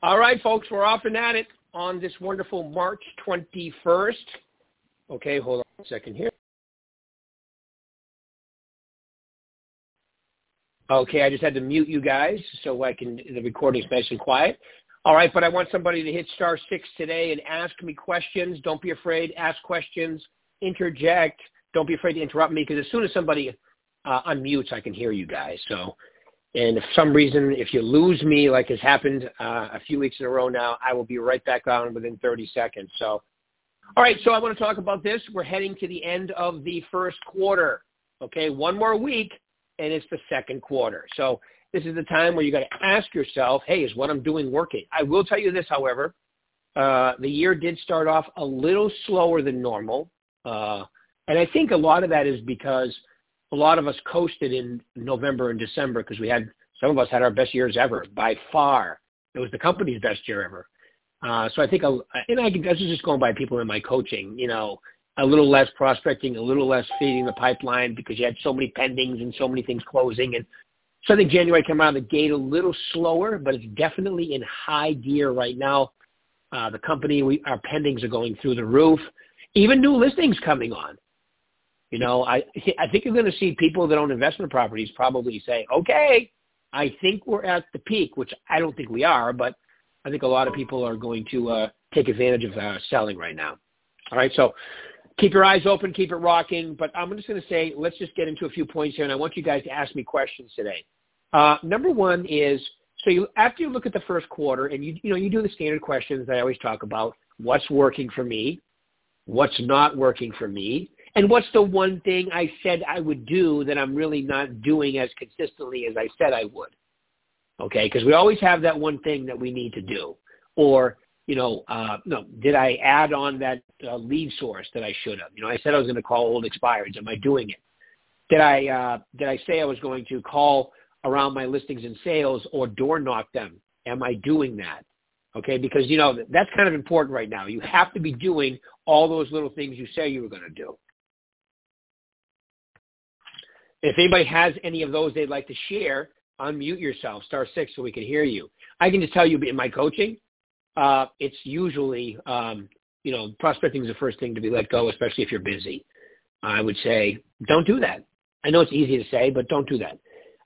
All right, folks, we're off and at it on this wonderful March 21st. Okay, hold on a second here. Okay, I just had to mute you guys so I can, the recording's nice and quiet. All right, but I want somebody to hit star six today and ask me questions. Don't be afraid. Ask questions. Interject. Don't be afraid to interrupt me because as soon as somebody uh, unmutes, I can hear you guys. So, and if for some reason, if you lose me, like has happened uh, a few weeks in a row now, I will be right back on within 30 seconds. So, all right, so I want to talk about this. We're heading to the end of the first quarter. Okay, one more week, and it's the second quarter. So this is the time where you got to ask yourself, hey, is what I'm doing working? I will tell you this, however. Uh, the year did start off a little slower than normal. Uh, and I think a lot of that is because a lot of us coasted in November and December because we had, some of us had our best years ever by far. It was the company's best year ever. Uh, so I think, a, and I, this is just going by people in my coaching, you know, a little less prospecting, a little less feeding the pipeline because you had so many pendings and so many things closing. And so I think January came out of the gate a little slower, but it's definitely in high gear right now. Uh, the company, we, our pendings are going through the roof. Even new listings coming on. You know, I I think you're going to see people that own investment properties probably say, okay, I think we're at the peak, which I don't think we are, but I think a lot of people are going to uh, take advantage of uh, selling right now. All right, so keep your eyes open, keep it rocking. But I'm just going to say, let's just get into a few points here, and I want you guys to ask me questions today. Uh, number one is, so you, after you look at the first quarter, and you you know you do the standard questions that I always talk about: what's working for me, what's not working for me, and what's the one thing I said I would do that I'm really not doing as consistently as I said I would. Okay, because we always have that one thing that we need to do, or you know, uh, no, did I add on that uh, lead source that I should have? You know, I said I was going to call old expireds. Am I doing it? Did I uh, did I say I was going to call around my listings and sales or door knock them? Am I doing that? Okay, because you know that's kind of important right now. You have to be doing all those little things you say you were going to do. If anybody has any of those they'd like to share, unmute yourself, star six, so we can hear you. I can just tell you in my coaching, uh, it's usually, um, you know, prospecting is the first thing to be let go, especially if you're busy. I would say, don't do that. I know it's easy to say, but don't do that.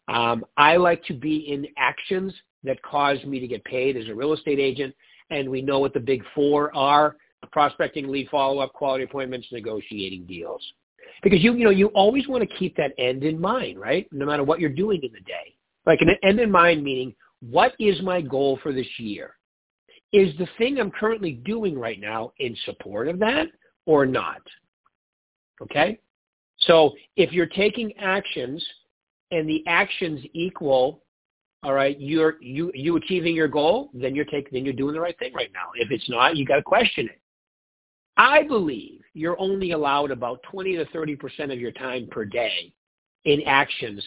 Um, I like to be in actions that cause me to get paid as a real estate agent, and we know what the big four are: prospecting, lead follow-up, quality appointments, negotiating deals. Because you, you know, you always want to keep that end in mind, right? No matter what you're doing in the day. Like an end in mind meaning, what is my goal for this year? is the thing I'm currently doing right now in support of that or not? Okay? So if you're taking actions and the actions equal, all right, you're you you achieving your goal, then you're taking then you're doing the right thing right now. If it's not, you got to question it. I believe you're only allowed about 20 to 30 percent of your time per day in actions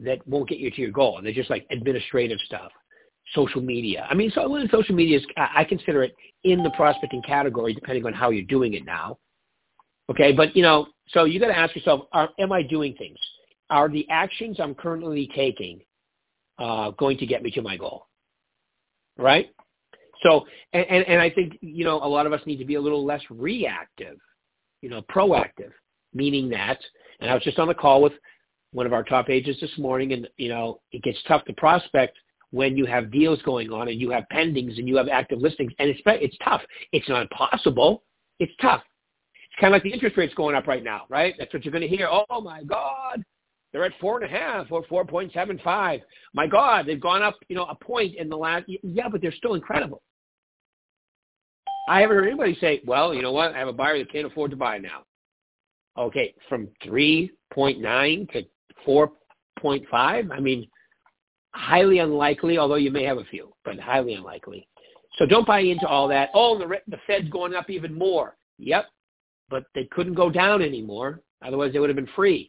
that won't get you to your goal. And They're just like administrative stuff social media. I mean, so social media is, I consider it in the prospecting category, depending on how you're doing it now. Okay, but you know, so you got to ask yourself: are, Am I doing things? Are the actions I'm currently taking uh, going to get me to my goal? Right. So, and, and, and I think you know a lot of us need to be a little less reactive, you know, proactive, meaning that. And I was just on the call with one of our top agents this morning, and you know, it gets tough to prospect when you have deals going on and you have pendings and you have active listings. And it's, it's tough. It's not impossible. It's tough. It's kind of like the interest rates going up right now, right? That's what you're going to hear. Oh, my God. They're at four and a half or 4.75. My God, they've gone up, you know, a point in the last. Yeah, but they're still incredible. I haven't heard anybody say, well, you know what? I have a buyer that can't afford to buy now. Okay, from 3.9 to 4.5. I mean, highly unlikely, although you may have a few, but highly unlikely. So don't buy into all that. Oh, the, the Fed's going up even more. Yep, but they couldn't go down anymore. Otherwise, they would have been free.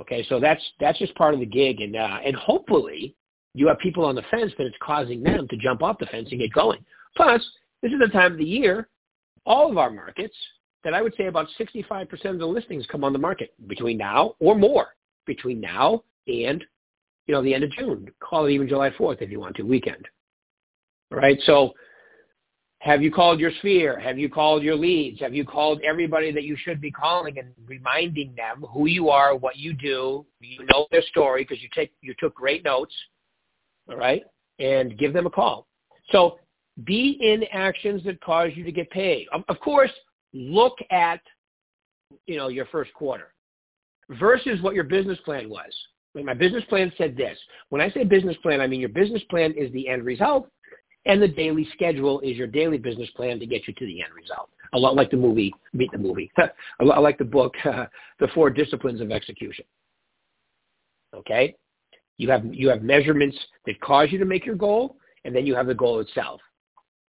Okay, so that's that's just part of the gig, and uh, and hopefully you have people on the fence that it's causing them to jump off the fence and get going. Plus, this is the time of the year, all of our markets, that I would say about 65% of the listings come on the market between now or more, between now and you know, the end of June. Call it even July 4th if you want to, weekend. All right. So have you called your sphere? Have you called your leads? Have you called everybody that you should be calling and reminding them who you are, what you do? You know their story because you take you took great notes. All right, and give them a call. So be in actions that cause you to get paid. Of, of course, look at you know your first quarter versus what your business plan was. my business plan said this. When I say business plan, I mean your business plan is the end result and the daily schedule is your daily business plan to get you to the end result. A lot like the movie, meet the movie. a lot like the book, The Four Disciplines of Execution. Okay? You have, you have measurements that cause you to make your goal, and then you have the goal itself.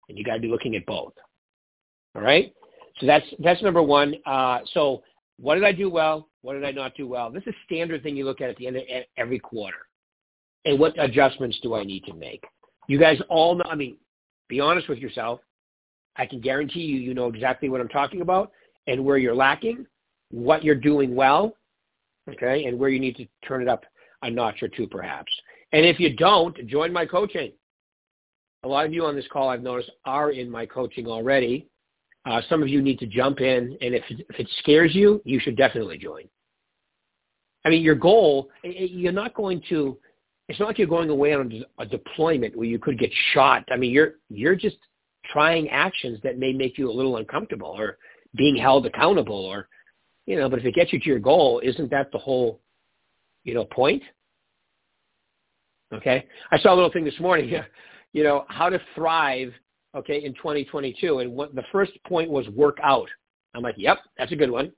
And you got to be looking at both. All right? So that's, that's number one. Uh, so what did I do well? What did I not do well? This is standard thing you look at at the end of every quarter. And what adjustments do I need to make? You guys all know, I mean, be honest with yourself. I can guarantee you, you know exactly what I'm talking about and where you're lacking, what you're doing well, okay, and where you need to turn it up a notch or two perhaps. And if you don't, join my coaching. A lot of you on this call I've noticed are in my coaching already. Uh, some of you need to jump in, and if, if it scares you, you should definitely join. I mean, your goal, you're not going to it's not like you're going away on a deployment where you could get shot. I mean, you're you're just trying actions that may make you a little uncomfortable or being held accountable or you know, but if it gets you to your goal, isn't that the whole you know point? Okay. I saw a little thing this morning, you know, how to thrive okay in 2022 and what the first point was work out. I'm like, "Yep, that's a good one."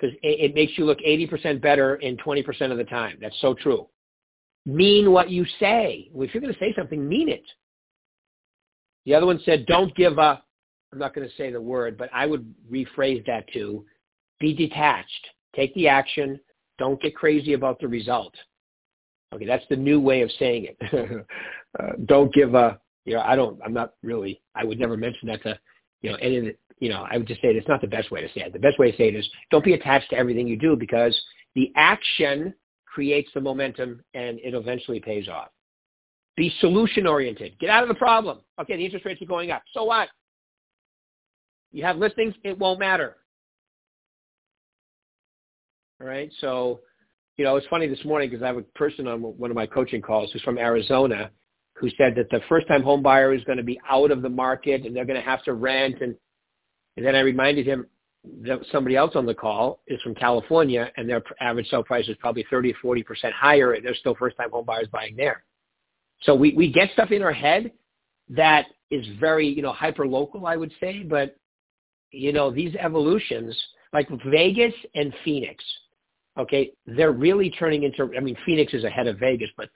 Cuz it, it makes you look 80% better in 20% of the time. That's so true mean what you say. If you're going to say something, mean it. The other one said, don't give up. I'm not going to say the word, but I would rephrase that to be detached. Take the action. Don't get crazy about the result. Okay, that's the new way of saying it. uh, don't give a, you know, I don't, I'm not really, I would never mention that to, you know, any of the, you know, I would just say it's not the best way to say it. The best way to say it is don't be attached to everything you do because the action creates the momentum and it eventually pays off. Be solution oriented. Get out of the problem. Okay, the interest rates are going up. So what? You have listings, it won't matter. All right. So, you know, it's funny this morning because I have a person on one of my coaching calls who's from Arizona who said that the first time home buyer is going to be out of the market and they're going to have to rent. And, and then I reminded him, that somebody else on the call is from California and their average sale price is probably 30 or 40% higher and they're still first time home buyers buying there. So we, we get stuff in our head that is very, you know, hyper local, I would say, but you know, these evolutions like Vegas and Phoenix, okay, they're really turning into, I mean, Phoenix is ahead of Vegas, but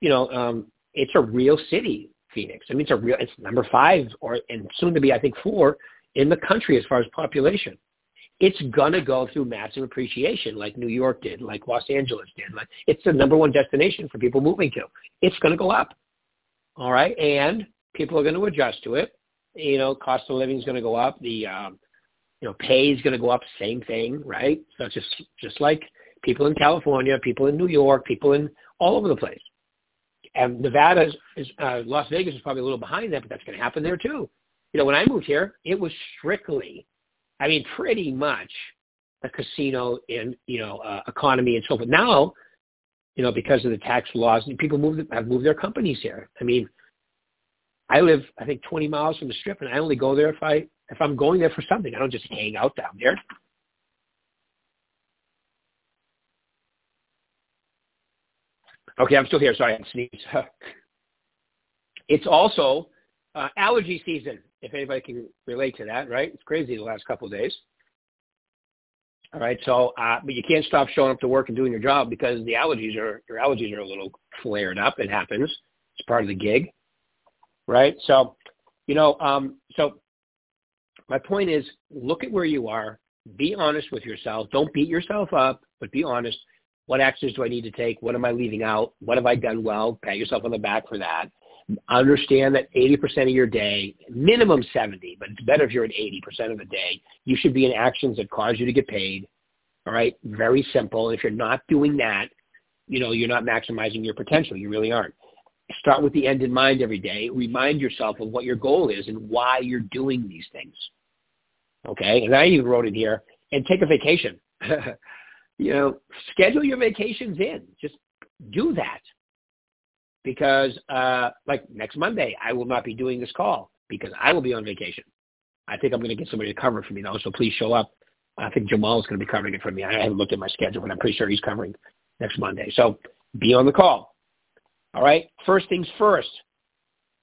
you know, um, it's a real city, Phoenix. I mean, it's a real, it's number five or, and soon to be, I think four in the country as far as population it's going to go through massive appreciation like New York did, like Los Angeles did. Like, it's the number one destination for people moving to. It's going to go up. All right. And people are going to adjust to it. You know, cost of living is going to go up. The, um, you know, pay is going to go up. Same thing, right? So it's just, just like people in California, people in New York, people in all over the place. And Nevada is, uh, Las Vegas is probably a little behind that, but that's going to happen there too. You know, when I moved here, it was strictly I mean, pretty much a casino and you know uh, economy and so forth. Now, you know, because of the tax laws, people move have moved their companies here. I mean, I live I think 20 miles from the strip, and I only go there if I if I'm going there for something. I don't just hang out down there. Okay, I'm still here. Sorry, I sneezed. it's also uh, allergy season if anybody can relate to that, right? It's crazy the last couple of days. All right, so uh, but you can't stop showing up to work and doing your job because the allergies are your allergies are a little flared up. It happens. It's part of the gig, right? So, you know, um, so my point is, look at where you are. Be honest with yourself. Don't beat yourself up, but be honest. What actions do I need to take? What am I leaving out? What have I done well? Pat yourself on the back for that understand that 80% of your day, minimum 70, but it's better if you're at 80% of the day, you should be in actions that cause you to get paid. All right. Very simple. If you're not doing that, you know, you're not maximizing your potential. You really aren't. start with the end in mind every day. Remind yourself of what your goal is and why you're doing these things. Okay, and I even wrote it here. And take a vacation. you know, schedule your vacations in. Just do that. Because uh, like next Monday, I will not be doing this call because I will be on vacation. I think I'm going to get somebody to cover for me though, so please show up. I think Jamal is going to be covering it for me. I haven't looked at my schedule, but I'm pretty sure he's covering next Monday. So be on the call. All right. First things first.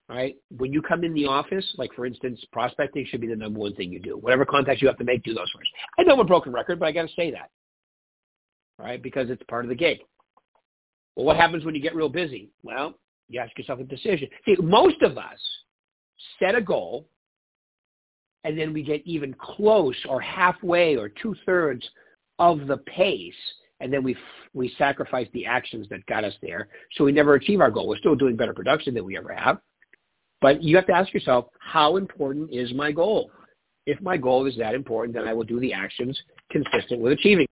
All right. When you come in the office, like for instance, prospecting should be the number one thing you do. Whatever contacts you have to make, do those first. I know I'm a broken record, but I got to say that. Right, because it's part of the gig. Well, what happens when you get real busy? Well, you ask yourself a decision. See, most of us set a goal, and then we get even close or halfway or two thirds of the pace, and then we we sacrifice the actions that got us there. So we never achieve our goal. We're still doing better production than we ever have, but you have to ask yourself, how important is my goal? If my goal is that important, then I will do the actions consistent with achieving.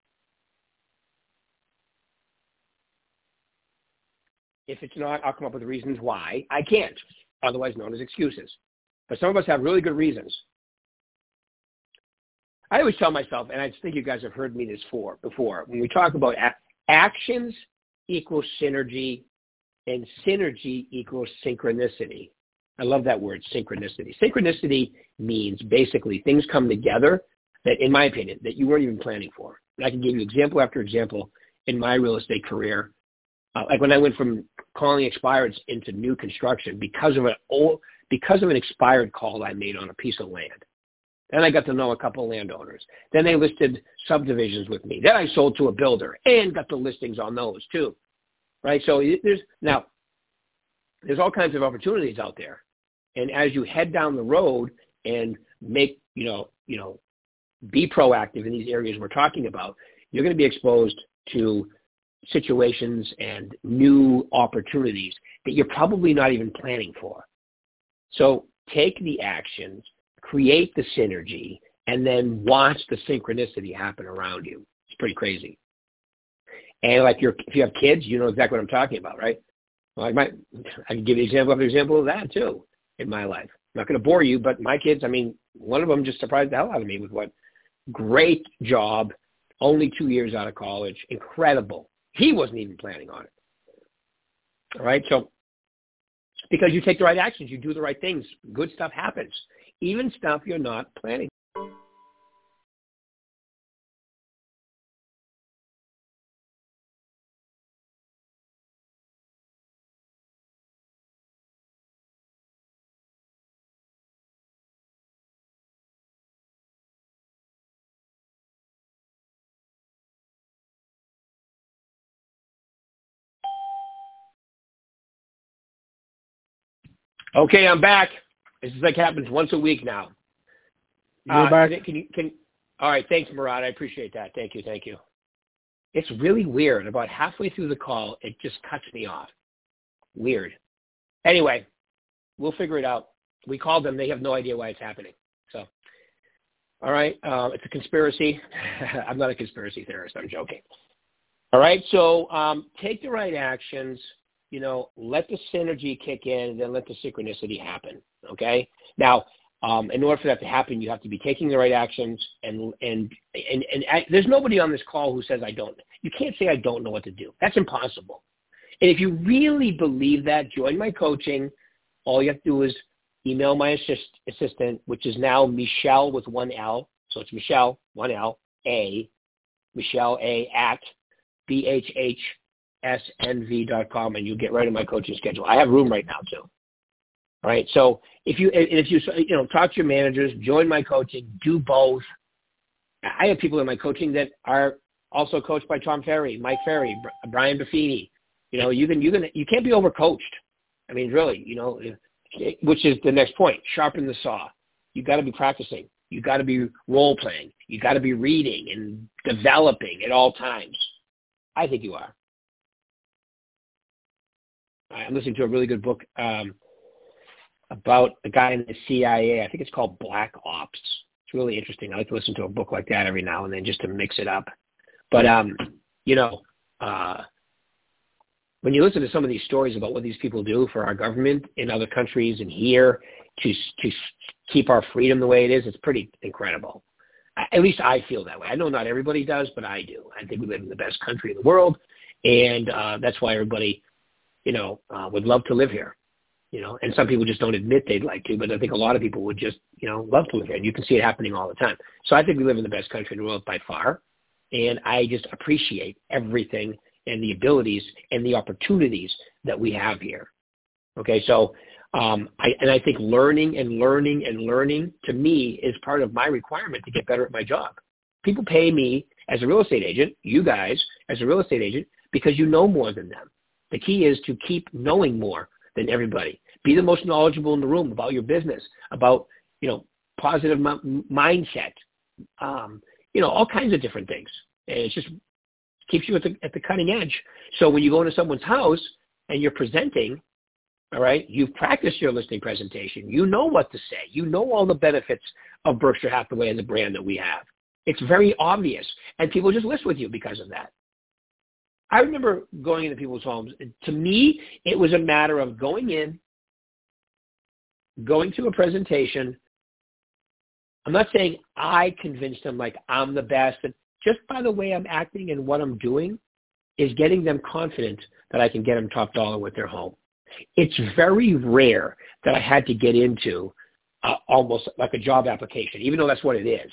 If it's not, I'll come up with reasons why I can't, otherwise known as excuses. But some of us have really good reasons. I always tell myself, and I think you guys have heard me this for, before, when we talk about actions equals synergy and synergy equals synchronicity. I love that word, synchronicity. Synchronicity means basically things come together that, in my opinion, that you weren't even planning for. And I can give you example after example in my real estate career. Uh, like when I went from calling expireds into new construction because of an old, because of an expired call I made on a piece of land. Then I got to know a couple of landowners. Then they listed subdivisions with me. Then I sold to a builder and got the listings on those too. Right? So there's now there's all kinds of opportunities out there. And as you head down the road and make, you know, you know, be proactive in these areas we're talking about, you're going to be exposed to situations and new opportunities that you're probably not even planning for. So take the actions, create the synergy, and then watch the synchronicity happen around you. It's pretty crazy. And like if you have kids, you know exactly what I'm talking about, right? Well, I might, I can give you example an example of that too in my life. I'm not going to bore you, but my kids, I mean, one of them just surprised the hell out of me with what great job, only two years out of college, incredible. He wasn't even planning on it. All right, so because you take the right actions, you do the right things, good stuff happens, even stuff you're not planning. Okay, I'm back. This is like happens once a week now. You're uh, back. Can, you can? All right, thanks, Murad. I appreciate that. Thank you, thank you. It's really weird. About halfway through the call, it just cuts me off. Weird. Anyway, we'll figure it out. We called them. They have no idea why it's happening. So, all right, uh, it's a conspiracy. I'm not a conspiracy theorist. I'm joking. All right, so um, take the right actions you know, let the synergy kick in and then let the synchronicity happen. Okay. Now, um, in order for that to happen, you have to be taking the right actions and, and, and, and I, there's nobody on this call who says, I don't, you can't say, I don't know what to do. That's impossible. And if you really believe that, join my coaching. All you have to do is email my assist, assistant, which is now Michelle with one L. So it's Michelle, one L, A, Michelle A at BHH snv.com and you get right in my coaching schedule. I have room right now too. All right. So if you if you you know talk to your managers, join my coaching, do both. I have people in my coaching that are also coached by Tom Ferry, Mike Ferry, Brian Buffini. You know, you can you can you can't be overcoached. I mean, really, you know, which is the next point. Sharpen the saw. You got to be practicing. You got to be role playing. You got to be reading and developing at all times. I think you are. I'm listening to a really good book um, about a guy in the CIA. I think it's called Black Ops. It's really interesting. I like to listen to a book like that every now and then just to mix it up. But um, you know, uh, when you listen to some of these stories about what these people do for our government in other countries and here to to keep our freedom the way it is, it's pretty incredible. At least I feel that way. I know not everybody does, but I do. I think we live in the best country in the world, and uh, that's why everybody, you know, uh, would love to live here. You know, and some people just don't admit they'd like to, but I think a lot of people would just, you know, love to live here. And you can see it happening all the time. So I think we live in the best country in the world by far, and I just appreciate everything and the abilities and the opportunities that we have here. Okay, so um, I, and I think learning and learning and learning to me is part of my requirement to get better at my job. People pay me as a real estate agent, you guys as a real estate agent, because you know more than them. The key is to keep knowing more than everybody. Be the most knowledgeable in the room about your business, about you know positive m- mindset, um, you know all kinds of different things. And it just keeps you at the at the cutting edge. So when you go into someone's house and you're presenting, all right, you've practiced your listing presentation. You know what to say. You know all the benefits of Berkshire Hathaway and the brand that we have. It's very obvious, and people just list with you because of that. I remember going into people's homes. And To me, it was a matter of going in, going to a presentation. I'm not saying I convinced them like I'm the best, but just by the way I'm acting and what I'm doing is getting them confident that I can get them top dollar with their home. It's very rare that I had to get into uh, almost like a job application, even though that's what it is.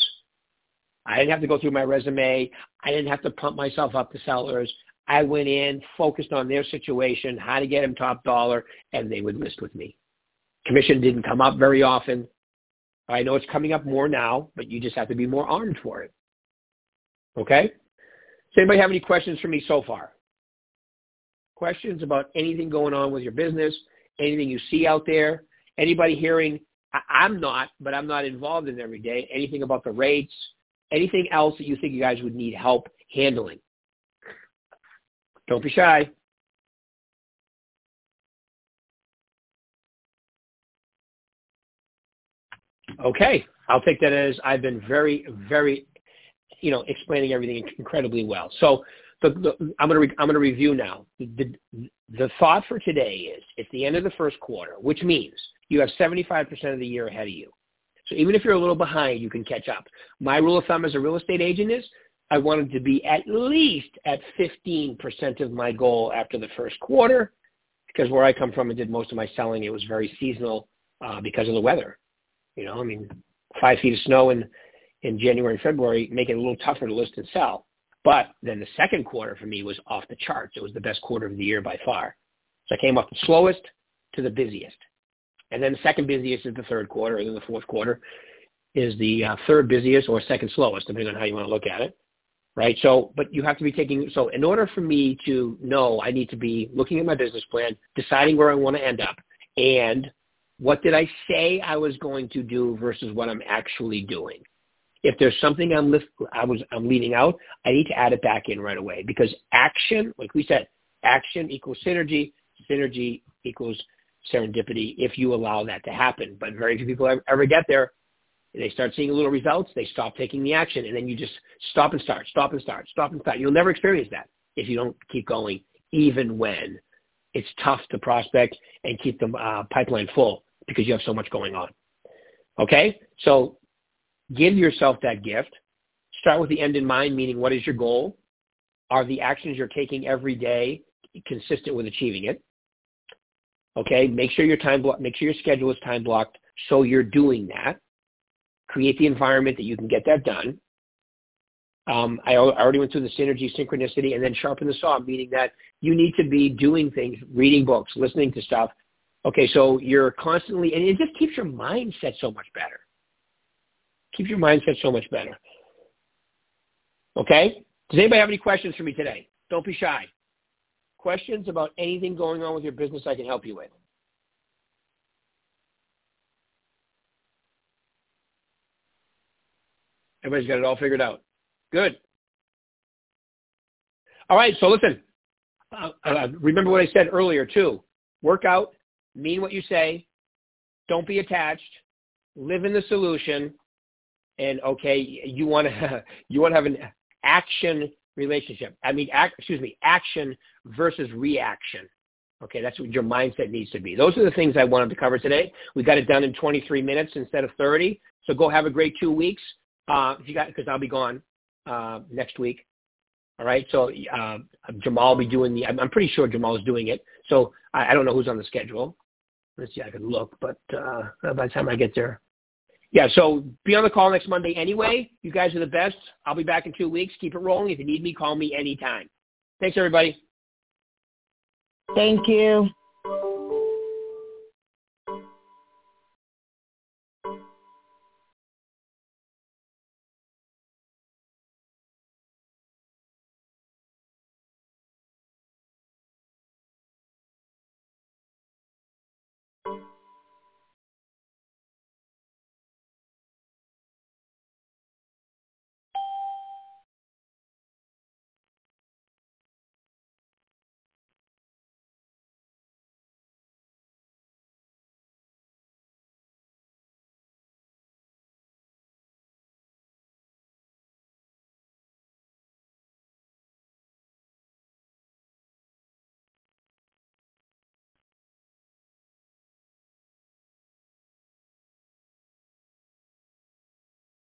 I didn't have to go through my resume. I didn't have to pump myself up to sellers. I went in, focused on their situation, how to get them top dollar, and they would list with me. Commission didn't come up very often. I know it's coming up more now, but you just have to be more armed for it. Okay? Does anybody have any questions for me so far? Questions about anything going on with your business, anything you see out there? Anybody hearing, I- am not, but I'm not involved in every day, anything about the rates, anything else that you think you guys would need help handling? Don't be shy. Okay, I'll take that as I've been very, very, you know, explaining everything incredibly well. So the, the, I'm going to re, to review now. The, the thought for today is it's the end of the first quarter, which means you have 75% of the year ahead of you. So even if you're a little behind, you can catch up. My rule of thumb as a real estate agent is I wanted to be at least at 15% of my goal after the first quarter because where I come from and did most of my selling, it was very seasonal uh, because of the weather. You know, I mean, five feet of snow in, in January and February make it a little tougher to list and sell. But then the second quarter for me was off the charts. It was the best quarter of the year by far. So I came off the slowest to the busiest. And then the second busiest is the third quarter, and then the fourth quarter is the uh, third busiest or second slowest, depending on how you want to look at it right? So, but you have to be taking, so in order for me to know, I need to be looking at my business plan, deciding where I want to end up, and what did I say I was going to do versus what I'm actually doing. If there's something I'm, lift, I was, I'm leaving out, I need to add it back in right away because action, like we said, action equals synergy, synergy equals serendipity if you allow that to happen. But very few people ever get there they start seeing little results, they stop taking the action, and then you just stop and start, stop and start, stop and start. You'll never experience that if you don't keep going, even when it's tough to prospect and keep the uh, pipeline full because you have so much going on. Okay? So give yourself that gift. Start with the end in mind, meaning what is your goal? Are the actions you're taking every day consistent with achieving it? Okay, make sure your time block, make sure your schedule is time blocked so you're doing that create the environment that you can get that done. Um, I already went through the synergy, synchronicity, and then sharpen the saw, meaning that you need to be doing things, reading books, listening to stuff. Okay, so you're constantly, and it just keeps your mindset so much better. Keeps your mindset so much better. Okay? Does anybody have any questions for me today? Don't be shy. Questions about anything going on with your business I can help you with. Everybody's got it all figured out. Good. All right, so listen. Uh, uh, remember what I said earlier too. Work out, mean what you say, don't be attached, live in the solution, and okay, you want to you want to have an action relationship. I mean, excuse me, action versus reaction. Okay, that's what your mindset needs to be. Those are the things I wanted to cover today. We got it done in 23 minutes instead of 30. So go have a great two weeks. Uh, you got, because I'll be gone uh, next week. All right. So uh, Jamal will be doing the. I'm, I'm pretty sure Jamal is doing it. So I, I don't know who's on the schedule. Let's see. I can look, but uh, by the time I get there, yeah. So be on the call next Monday anyway. You guys are the best. I'll be back in two weeks. Keep it rolling. If you need me, call me anytime. Thanks, everybody. Thank you.